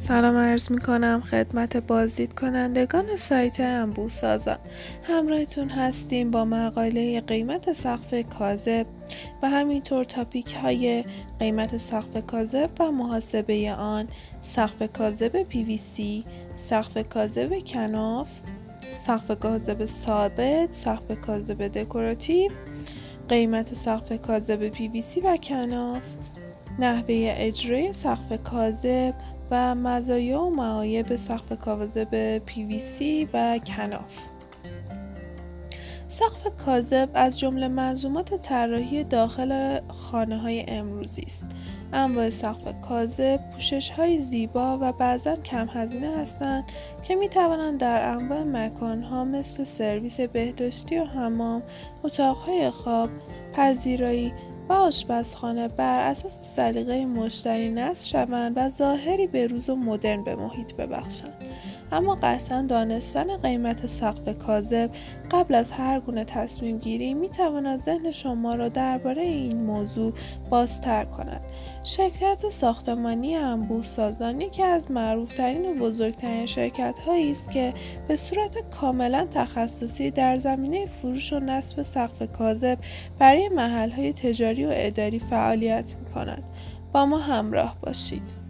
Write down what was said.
سلام عرض می کنم خدمت بازدید کنندگان سایت انبوه سازان همراهتون هستیم با مقاله قیمت سقف کاذب و همینطور تاپیک های قیمت سقف کاذب و محاسبه آن سقف کاذب PVC سقف کاذب کناف سقف کاذب ثابت سقف کاذب دکوراتیو قیمت سقف کاذب PVC و کناف نحوه اجرای سقف کاذب و مزایا و معایب سقف کاذب PVC و کناف. سقف کاذب از جمله منظومات طراحی داخل خانه های امروزی است. انواع سقف کاذب پوشش های زیبا و بعضا کم هزینه هستند که می توانند در انواع مکان ها مثل سرویس بهداشتی و حمام، اتاقهای خواب، پذیرایی و آشپزخانه بر اساس سلیقه مشتری نصب شوند و ظاهری بروز و مدرن به محیط ببخشند. اما قطعا دانستن قیمت سقف کاذب قبل از هر گونه تصمیم گیری می تواند ذهن شما را درباره این موضوع بازتر کند شرکت ساختمانی انبوه سازانی که از معروفترین و بزرگترین شرکت هایی است که به صورت کاملا تخصصی در زمینه فروش و نصب سقف کاذب برای محل های تجاری و اداری فعالیت می کند. با ما همراه باشید.